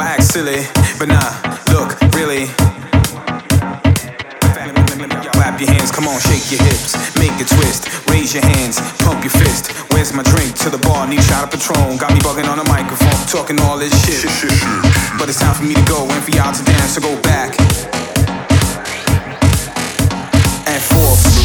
I act silly, but nah, look, really. Clap your hands, come on, shake your hips, make a twist, raise your hands, pump your fist. Where's my drink? To the bar, need shot of Patron. Got me bugging on the microphone, talking all this shit. But it's time for me to go and for y'all to dance, so go back and forth.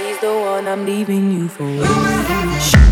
he's the one I'm leaving you for.